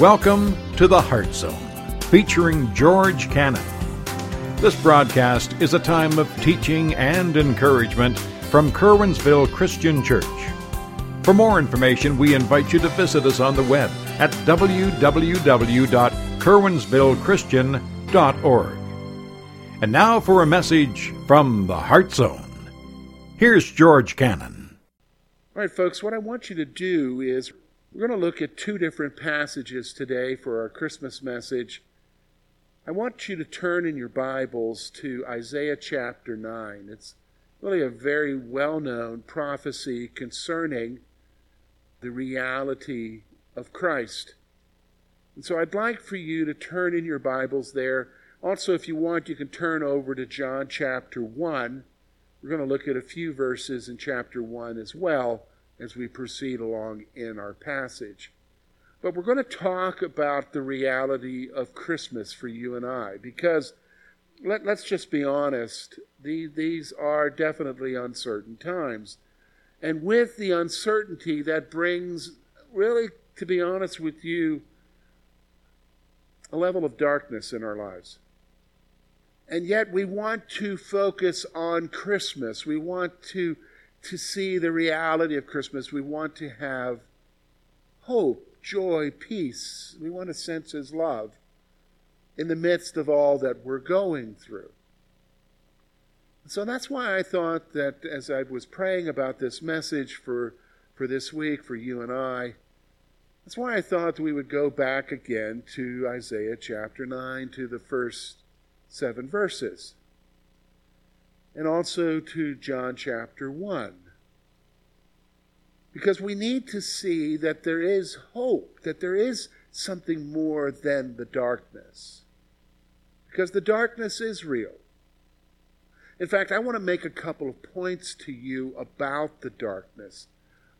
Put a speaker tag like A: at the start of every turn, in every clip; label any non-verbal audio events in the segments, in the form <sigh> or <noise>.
A: Welcome to the Heart Zone, featuring George Cannon. This broadcast is a time of teaching and encouragement from Curwensville Christian Church. For more information, we invite you to visit us on the web at www.curwensvillechristian.org. And now for a message from the Heart Zone. Here's George Cannon.
B: All right, folks, what I want you to do is we're going to look at two different passages today for our Christmas message. I want you to turn in your Bibles to Isaiah chapter 9. It's really a very well known prophecy concerning the reality of Christ. And so I'd like for you to turn in your Bibles there. Also, if you want, you can turn over to John chapter 1. We're going to look at a few verses in chapter 1 as well as we proceed along in our passage. But we're going to talk about the reality of Christmas for you and I because let, us just be honest, these, these are definitely uncertain times. And with the uncertainty, that brings, really, to be honest with you, a level of darkness in our lives. And yet we want to focus on Christmas. We want to to see the reality of Christmas. We want to have hope, joy, peace. We want to sense His love in the midst of all that we're going through. So that's why I thought that as I was praying about this message for, for this week, for you and I, that's why I thought we would go back again to Isaiah chapter 9, to the first seven verses and also to John chapter 1. Because we need to see that there is hope, that there is something more than the darkness. Because the darkness is real. In fact, I want to make a couple of points to you about the darkness.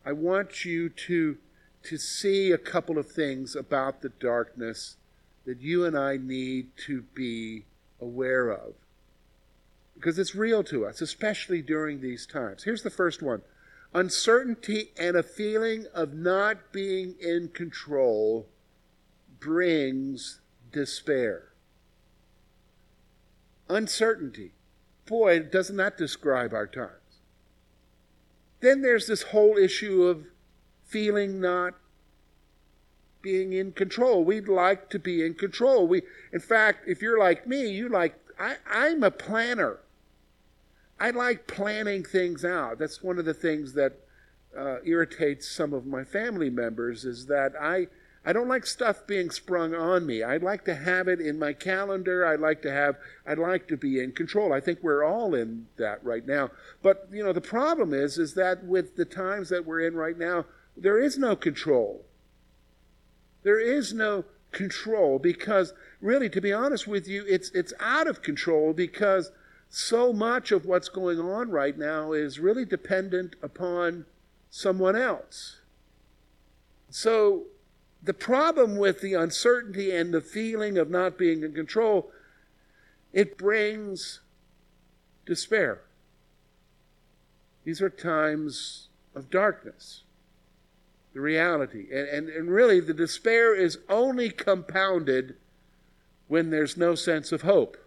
B: I want you to, to see a couple of things about the darkness that you and I need to be aware of because it's real to us, especially during these times. Here's the first one uncertainty and a feeling of not being in control brings despair. Uncertainty. Boy, doesn't that describe our times? Then there's this whole issue of feeling not being in control. We'd like to be in control. We, in fact, if you're like me, you like I, I'm a planner. I like planning things out. That's one of the things that uh, irritates some of my family members is that I I don't like stuff being sprung on me. I'd like to have it in my calendar. I'd like to have I'd like to be in control. I think we're all in that right now. But you know the problem is is that with the times that we're in right now, there is no control. There is no control because really to be honest with you, it's it's out of control because so much of what's going on right now is really dependent upon someone else. So, the problem with the uncertainty and the feeling of not being in control, it brings despair. These are times of darkness, the reality. And, and, and really, the despair is only compounded when there's no sense of hope.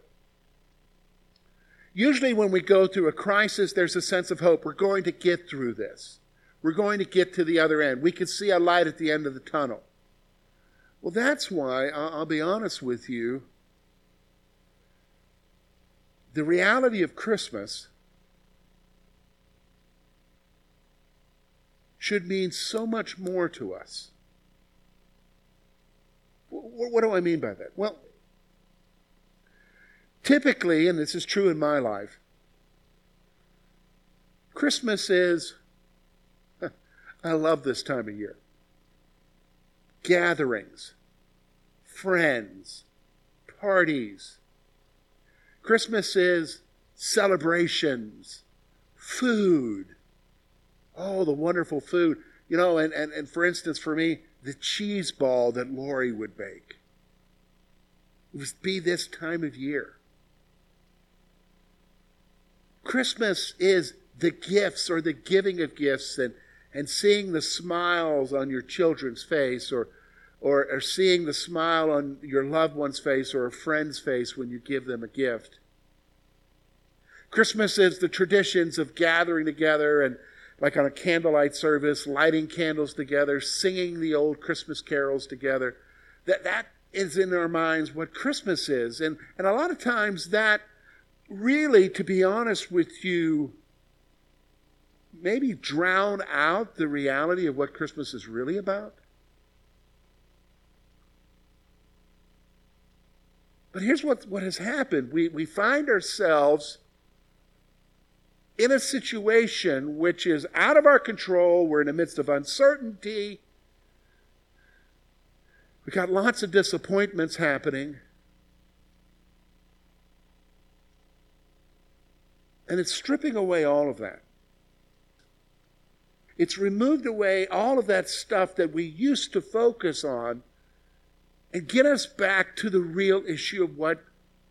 B: Usually, when we go through a crisis, there's a sense of hope. We're going to get through this. We're going to get to the other end. We can see a light at the end of the tunnel. Well, that's why, I'll be honest with you, the reality of Christmas should mean so much more to us. What do I mean by that? Well, Typically, and this is true in my life, Christmas is, <laughs> I love this time of year. Gatherings, friends, parties. Christmas is celebrations, food. Oh, the wonderful food. You know, and, and, and for instance, for me, the cheese ball that Lori would bake. It would be this time of year. Christmas is the gifts or the giving of gifts and, and seeing the smiles on your children's face or, or, or seeing the smile on your loved one's face or a friend's face when you give them a gift. Christmas is the traditions of gathering together and, like on a candlelight service, lighting candles together, singing the old Christmas carols together. That, that is in our minds what Christmas is. And, and a lot of times that really, to be honest with you, maybe drown out the reality of what Christmas is really about. But here's what, what has happened we, we find ourselves in a situation which is out of our control. We're in the midst of uncertainty. We've got lots of disappointments happening. And it's stripping away all of that. It's removed away all of that stuff that we used to focus on and get us back to the real issue of what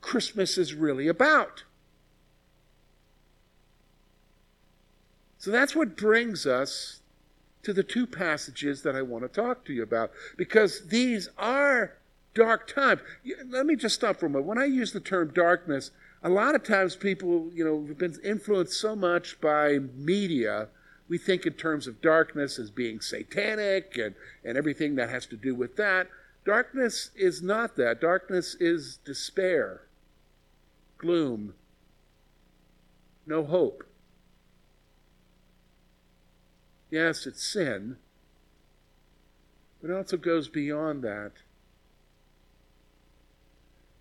B: Christmas is really about. So that's what brings us to the two passages that I want to talk to you about because these are dark times. Let me just stop for a moment. When I use the term darkness, a lot of times people, you know, have been influenced so much by media, we think in terms of darkness as being satanic and, and everything that has to do with that. Darkness is not that. Darkness is despair, gloom, no hope. Yes, it's sin, but it also goes beyond that.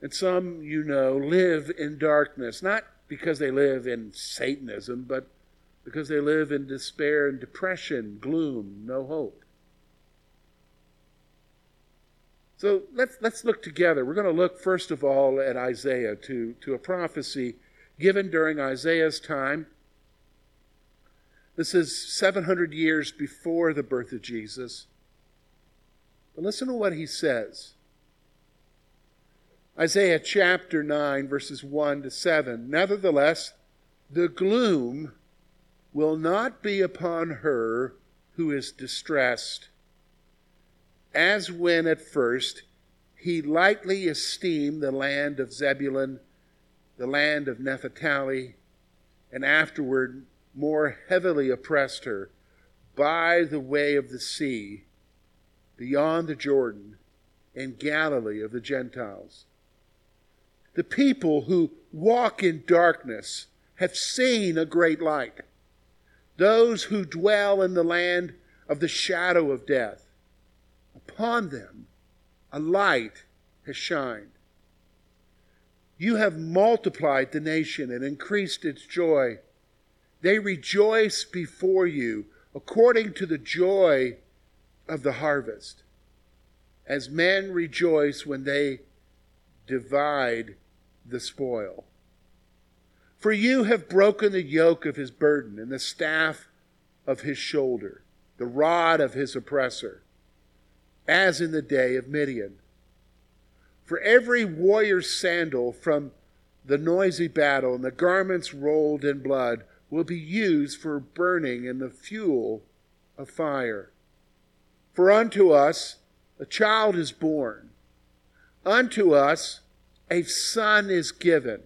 B: And some, you know, live in darkness, not because they live in Satanism, but because they live in despair and depression, gloom, no hope. So let's, let's look together. We're going to look first of all at Isaiah, to, to a prophecy given during Isaiah's time. This is 700 years before the birth of Jesus. But listen to what he says. Isaiah chapter 9, verses 1 to 7. Nevertheless, the gloom will not be upon her who is distressed, as when at first he lightly esteemed the land of Zebulun, the land of Naphtali, and afterward more heavily oppressed her by the way of the sea, beyond the Jordan, in Galilee of the Gentiles. The people who walk in darkness have seen a great light. Those who dwell in the land of the shadow of death, upon them a light has shined. You have multiplied the nation and increased its joy. They rejoice before you according to the joy of the harvest, as men rejoice when they divide the spoil. For you have broken the yoke of his burden and the staff of his shoulder, the rod of his oppressor, as in the day of Midian. For every warrior's sandal from the noisy battle and the garments rolled in blood will be used for burning in the fuel of fire. For unto us a child is born, unto us a son is given,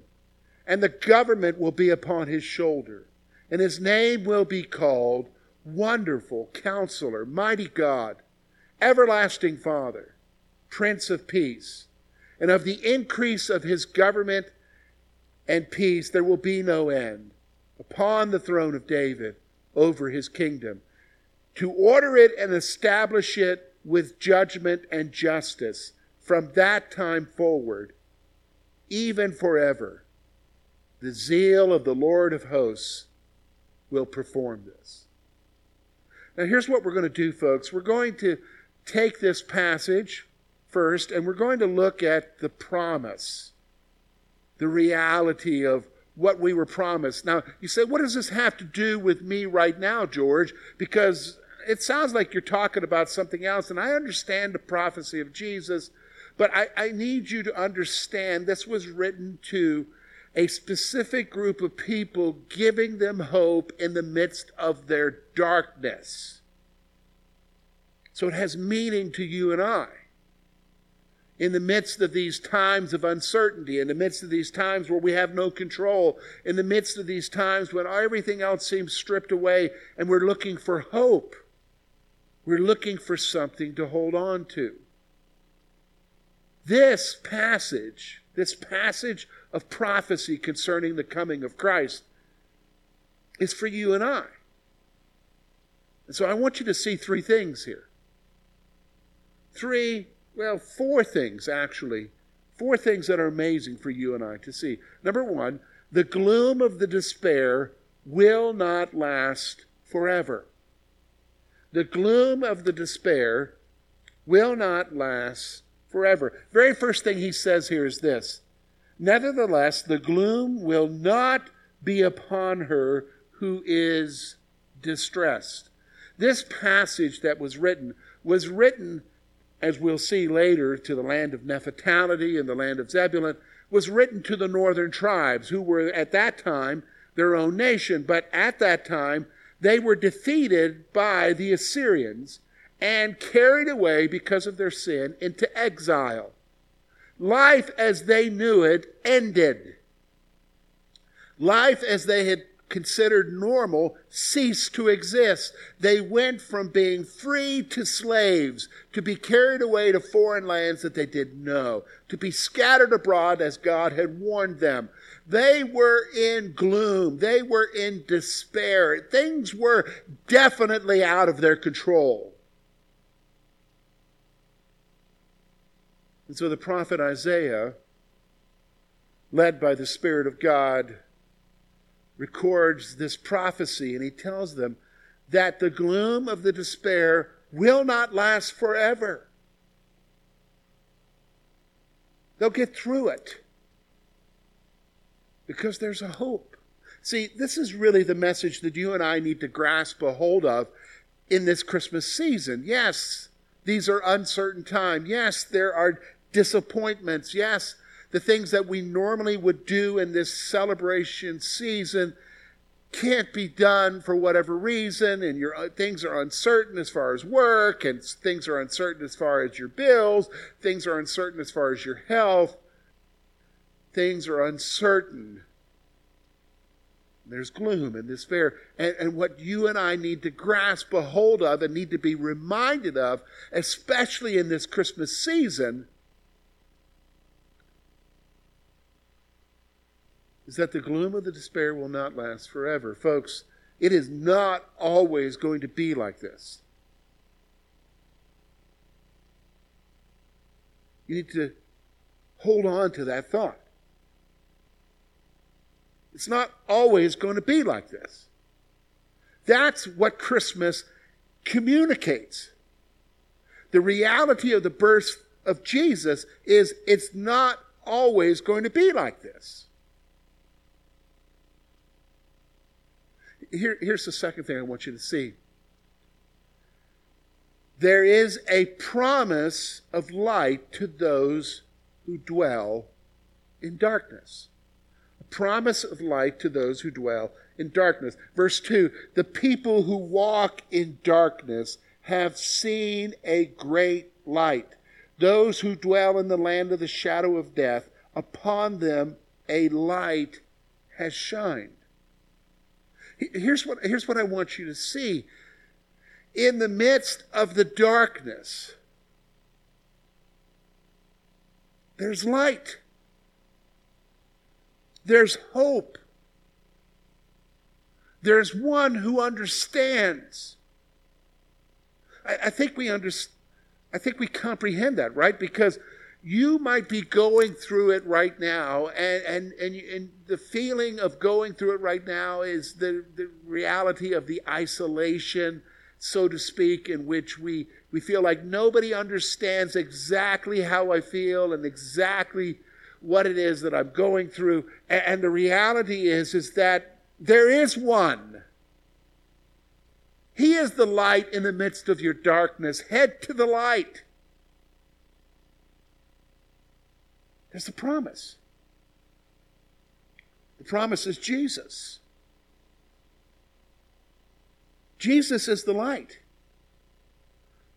B: and the government will be upon his shoulder, and his name will be called Wonderful Counselor, Mighty God, Everlasting Father, Prince of Peace. And of the increase of his government and peace there will be no end upon the throne of David over his kingdom, to order it and establish it with judgment and justice from that time forward, even forever. The zeal of the Lord of hosts will perform this. Now, here's what we're going to do, folks. We're going to take this passage first, and we're going to look at the promise, the reality of what we were promised. Now, you say, what does this have to do with me right now, George? Because it sounds like you're talking about something else, and I understand the prophecy of Jesus, but I, I need you to understand this was written to a specific group of people, giving them hope in the midst of their darkness. So it has meaning to you and I. in the midst of these times of uncertainty, in the midst of these times where we have no control, in the midst of these times when everything else seems stripped away and we're looking for hope. We're looking for something to hold on to. This passage, this passage of prophecy concerning the coming of Christ, is for you and I. And so I want you to see three things here. Three well, four things actually. Four things that are amazing for you and I to see. Number one, the gloom of the despair will not last forever. The gloom of the despair will not last forever. Very first thing he says here is this Nevertheless, the gloom will not be upon her who is distressed. This passage that was written was written as we'll see later, to the land of Naphtali and the land of Zebulun, was written to the northern tribes, who were at that time their own nation. But at that time, they were defeated by the Assyrians and carried away because of their sin into exile. Life as they knew it ended. Life as they had considered normal ceased to exist. They went from being free to slaves, to be carried away to foreign lands that they didn't know, to be scattered abroad as God had warned them. They were in gloom. They were in despair. Things were definitely out of their control. And so the prophet Isaiah, led by the Spirit of God, records this prophecy and he tells them that the gloom of the despair will not last forever. They'll get through it because there's a hope. See, this is really the message that you and I need to grasp a hold of in this Christmas season. Yes, these are uncertain times. Yes, there are disappointments. Yes, the things that we normally would do in this celebration season can't be done for whatever reason and your uh, things are uncertain as far as work and things are uncertain as far as your bills things are uncertain as far as your health things are uncertain there's gloom and despair and, and what you and i need to grasp a hold of and need to be reminded of especially in this christmas season is that the gloom of the despair will not last forever. Folks, it is not always going to be like this. You need to hold on to that thought. It's not always going to be like this. That's what Christmas communicates. The reality of the birth of Jesus is it's not always going to be like this. Here, here's the second thing I want you to see. There is a promise of light to those who dwell in darkness. A promise of light to those who dwell in darkness. Verse 2 The people who walk in darkness have seen a great light. Those who dwell in the land of the shadow of death, upon them a light has shined. Here's what, here's what I want you to see. In the midst of the darkness, there's light. There's hope. There's one who understands. I, I think we understand. I think we comprehend that, right? Because you might be going through it right now, and, and, and, and, the feeling of going through it right now is the, the reality of the isolation, so to speak, in which we, we feel like nobody understands exactly how I feel and exactly what it is that I'm going through. And, and the reality is, is that there is one. He is the light in the midst of your darkness. Head to the light. There's the promise. The promise is Jesus. Jesus is the light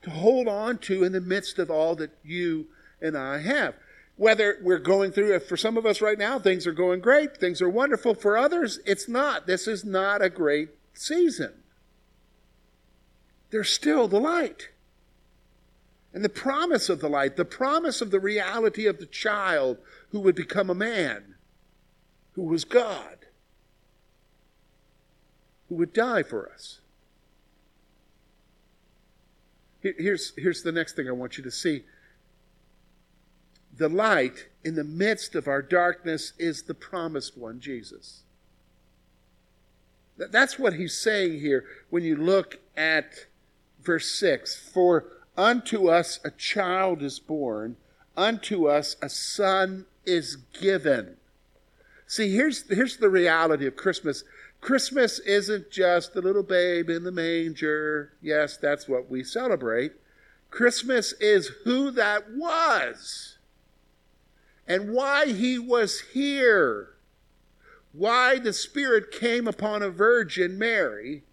B: to hold on to in the midst of all that you and I have. Whether we're going through, for some of us right now, things are going great, things are wonderful. For others, it's not. This is not a great season. There's still the light. And the promise of the light, the promise of the reality of the child who would become a man, who was God, who would die for us. Here's, here's the next thing I want you to see. The light in the midst of our darkness is the promised one, Jesus. That's what he's saying here when you look at verse 6. For unto us a child is born, unto us a son is given. See, here's, here's the reality of Christmas. Christmas isn't just the little babe in the manger. Yes, that's what we celebrate. Christmas is who that was and why he was here. Why the Spirit came upon a virgin, Mary,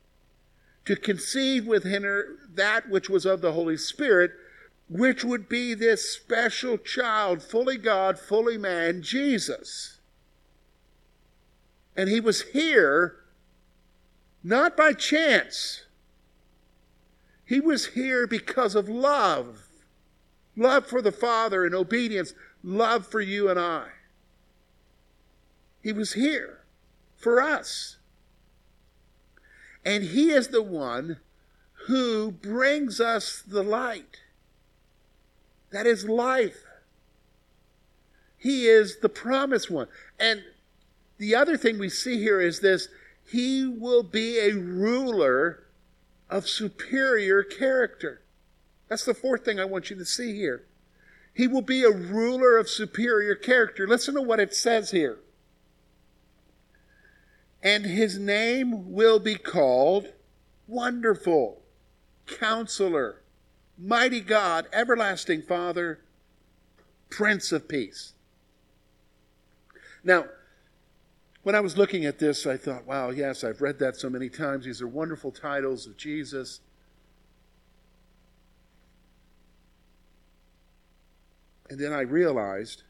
B: to conceive within her that which was of the Holy Spirit, which would be this special child, fully God, fully man, Jesus. And he was here not by chance. He was here because of love love for the Father and obedience, love for you and I. He was here for us. And He is the one who brings us the light. That is life. He is the promised one. And the other thing we see here is this he will be a ruler of superior character. That's the fourth thing I want you to see here. He will be a ruler of superior character. Listen to what it says here. And his name will be called Wonderful, Counselor, Mighty God, Everlasting Father, Prince of Peace. Now, when I was looking at this, I thought, wow, yes, I've read that so many times. These are wonderful titles of Jesus. And then I realized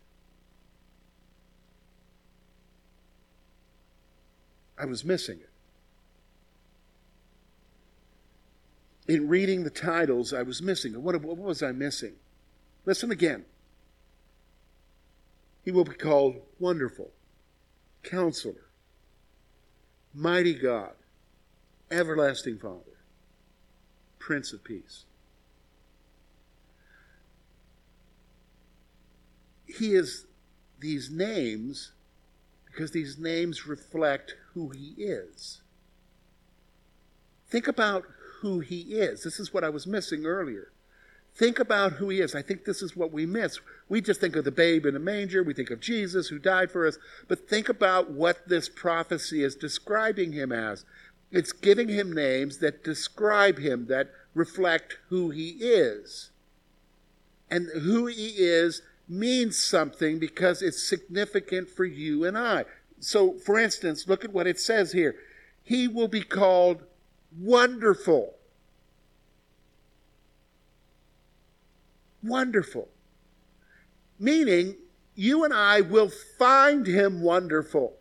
B: I was missing it. In reading the titles, I was missing it. What, what was I missing? Listen again. He will be called Wonderful Counselor, Mighty God, Everlasting Father, Prince of Peace. He is these names because these names reflect who he is. Think about who he is. This is what I was missing earlier. Think about who he is. I think this is what we miss. We just think of the babe in a manger, we think of Jesus who died for us, but think about what this prophecy is describing him as. It's giving him names that describe him, that reflect who he is. And who he is means something because it's significant for you and I. So, for instance, look at what it says here. He will be called Wonderful. wonderful. Meaning, you and I will find him wonderful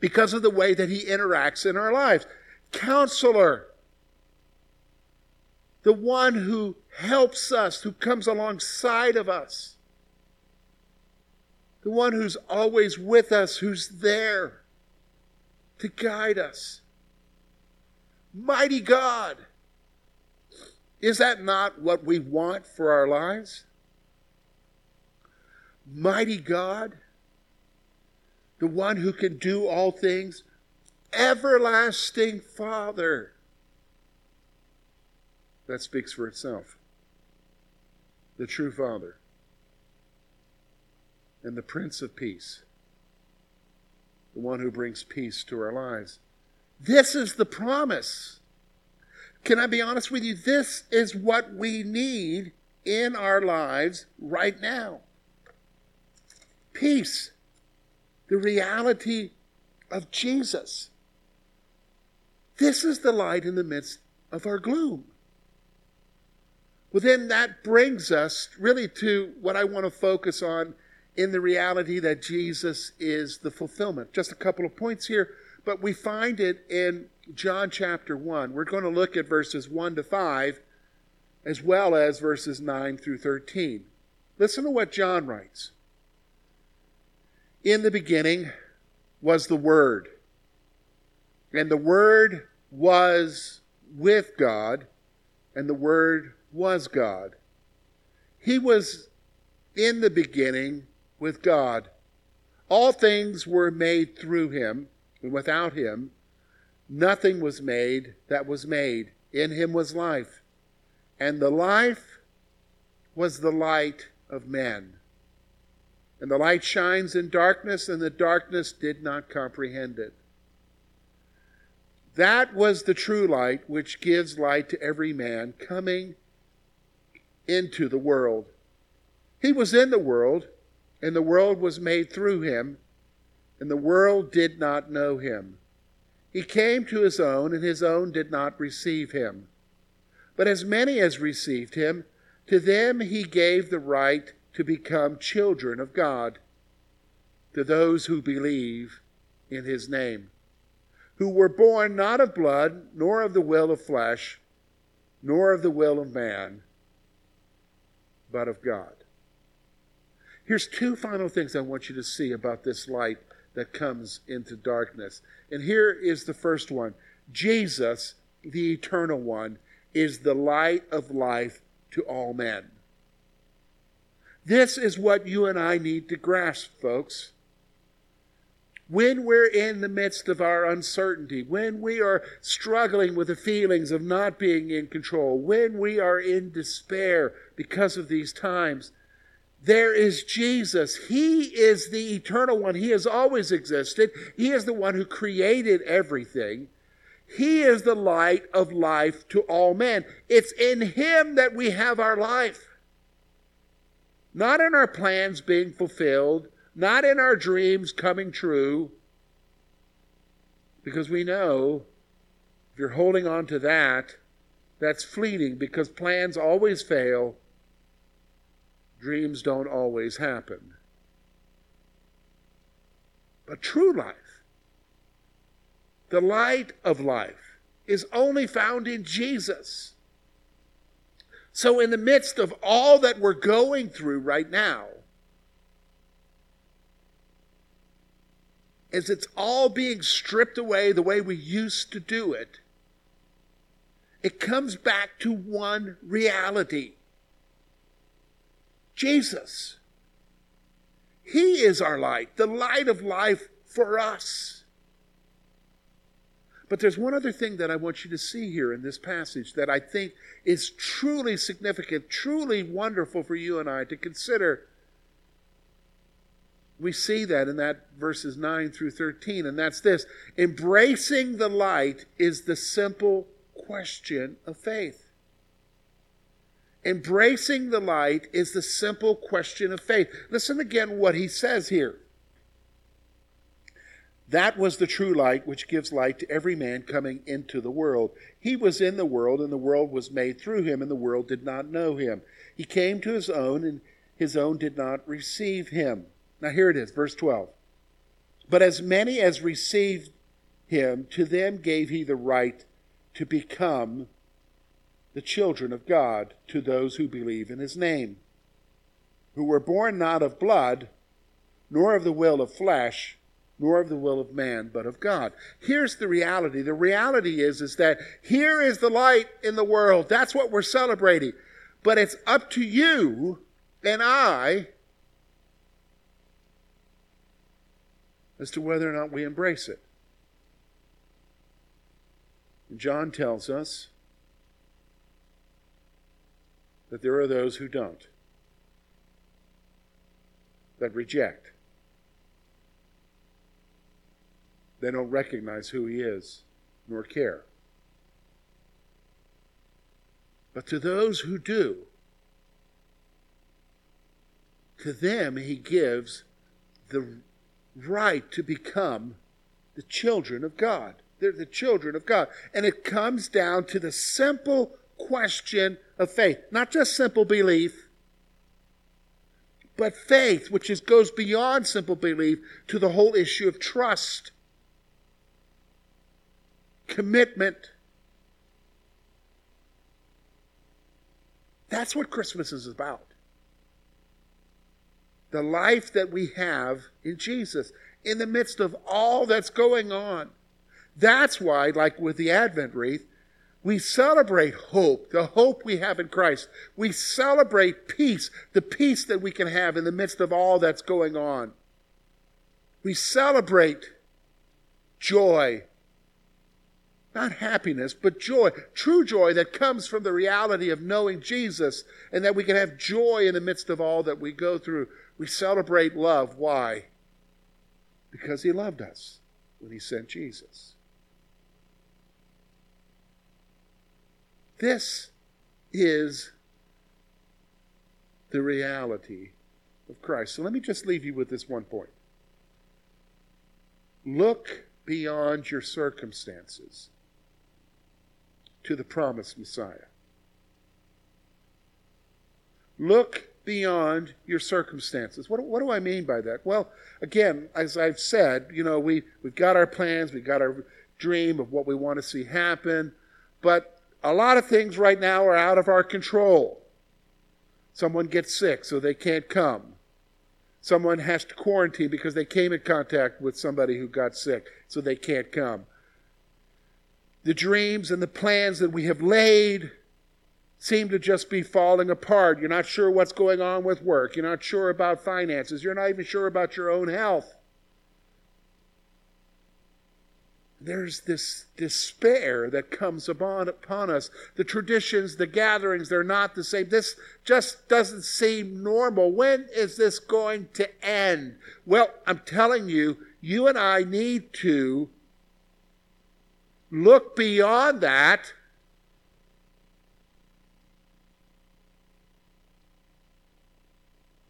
B: because of the way that he interacts in our lives. Counselor, the one who helps us, who comes alongside of us, the one who's always with us, who's there to guide us. Mighty God is that not what we want for our lives? Mighty God, the one who can do all things, everlasting Father. That speaks for itself. The true Father and the Prince of Peace, the one who brings peace to our lives. This is the promise can I be honest with you? This is what we need in our lives right now peace, the reality of Jesus. This is the light in the midst of our gloom. Well, then that brings us really to what I want to focus on in the reality that Jesus is the fulfillment. Just a couple of points here, but we find it in John chapter 1. We're going to look at verses 1 to 5 as well as verses 9 through 13. Listen to what John writes. In the beginning was the Word, and the Word was with God, and the Word was God. He was in the beginning with God. All things were made through him, and without him, nothing was made that was made. In him was life, and the life was the light of men. And the light shines in darkness, and the darkness did not comprehend it. That was the true light which gives light to every man coming into the world. He was in the world, and the world was made through him, and the world did not know him. He came to his own, and his own did not receive him. But as many as received him, to them he gave the right to become children of God, to those who believe in his name, who were born not of blood, nor of the will of flesh, nor of the will of man, but of God. Here's two final things I want you to see about this light that comes into darkness. And here is the first one Jesus, the eternal one, is the light of life to all men. This is what you and I need to grasp, folks. When we're in the midst of our uncertainty, when we are struggling with the feelings of not being in control, when we are in despair because of these times, there is Jesus. He is the eternal one. He has always existed. He is the one who created everything. He is the light of life to all men. It's in Him that we have our life. Not in our plans being fulfilled, not in our dreams coming true. Because we know if you're holding on to that, that's fleeting because plans always fail dreams don't always happen. But true life, the light of life, is only found in Jesus. So, in the midst of all that we're going through right now, as it's all being stripped away the way we used to do it, it comes back to one reality Jesus. He is our light, the light of life for us. But there's one other thing that I want you to see here in this passage that I think is truly significant, truly wonderful for you and I to consider. We see that in that verses 9 through 13, and that's this embracing the light is the simple question of faith. Embracing the light is the simple question of faith. Listen again what he says here. That was the true light which gives light to every man coming into the world. He was in the world, and the world was made through him, and the world did not know him. He came to his own, and his own did not receive him. Now here it is, verse 12. But as many as received him, to them gave he the right to become the children of God to those who believe in his name, who were born not of blood, nor of the will of flesh, nor of the will of man, but of God. Here's the reality. The reality is, is that here is the light in the world. That's what we're celebrating. But it's up to you and I as to whether or not we embrace it. John tells us that there are those who don't, that reject. They don't recognize who he is, nor care. But to those who do, to them he gives the right to become the children of God. They're the children of God. And it comes down to the simple question of faith. Not just simple belief, but faith, which is, goes beyond simple belief to the whole issue of trust, commitment. That's what Christmas is about. The life that we have in Jesus in the midst of all that's going on. That's why, like with the Advent wreath, we celebrate hope, the hope we have in Christ. We celebrate peace, the peace that we can have in the midst of all that's going on. We celebrate joy. Not happiness, but joy. True joy that comes from the reality of knowing Jesus and that we can have joy in the midst of all that we go through. We celebrate love. Why? Because He loved us when He sent Jesus. This is the reality of Christ. So let me just leave you with this one point. Look beyond your circumstances to the promised Messiah. Look beyond your circumstances. What, what do I mean by that? Well, again, as I've said, you know, we, we've got our plans, we've got our dream of what we want to see happen, but a lot of things right now are out of our control. Someone gets sick, so they can't come. Someone has to quarantine because they came in contact with somebody who got sick, so they can't come. The dreams and the plans that we have laid seem to just be falling apart. You're not sure what's going on with work. You're not sure about finances. You're not even sure about your own health. there's this despair that comes upon, upon us. The traditions, the gatherings, they're not the same. This just doesn't seem normal. When is this going to end? Well, I'm telling you, you and I need to look beyond that.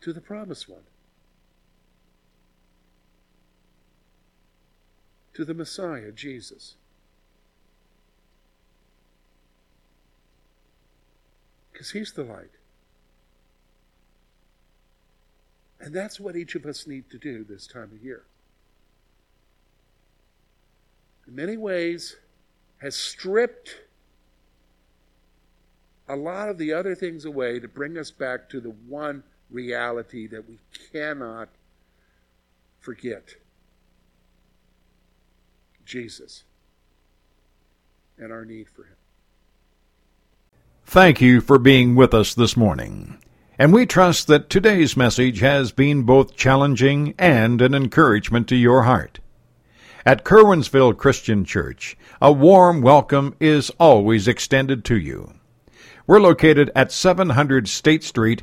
B: To the promised one. to the Messiah, Jesus. Because He's the light. And that's what each of us need to do this time of year. In many ways, has stripped a lot of the other things away to bring us back to the one reality that we cannot forget. Jesus and our need for Him.
A: Thank you for being with us this morning. And we trust that today's message has been both challenging and an encouragement to your heart. At Curwensville Christian Church, a warm welcome is always extended to you. We're located at 700 State Street,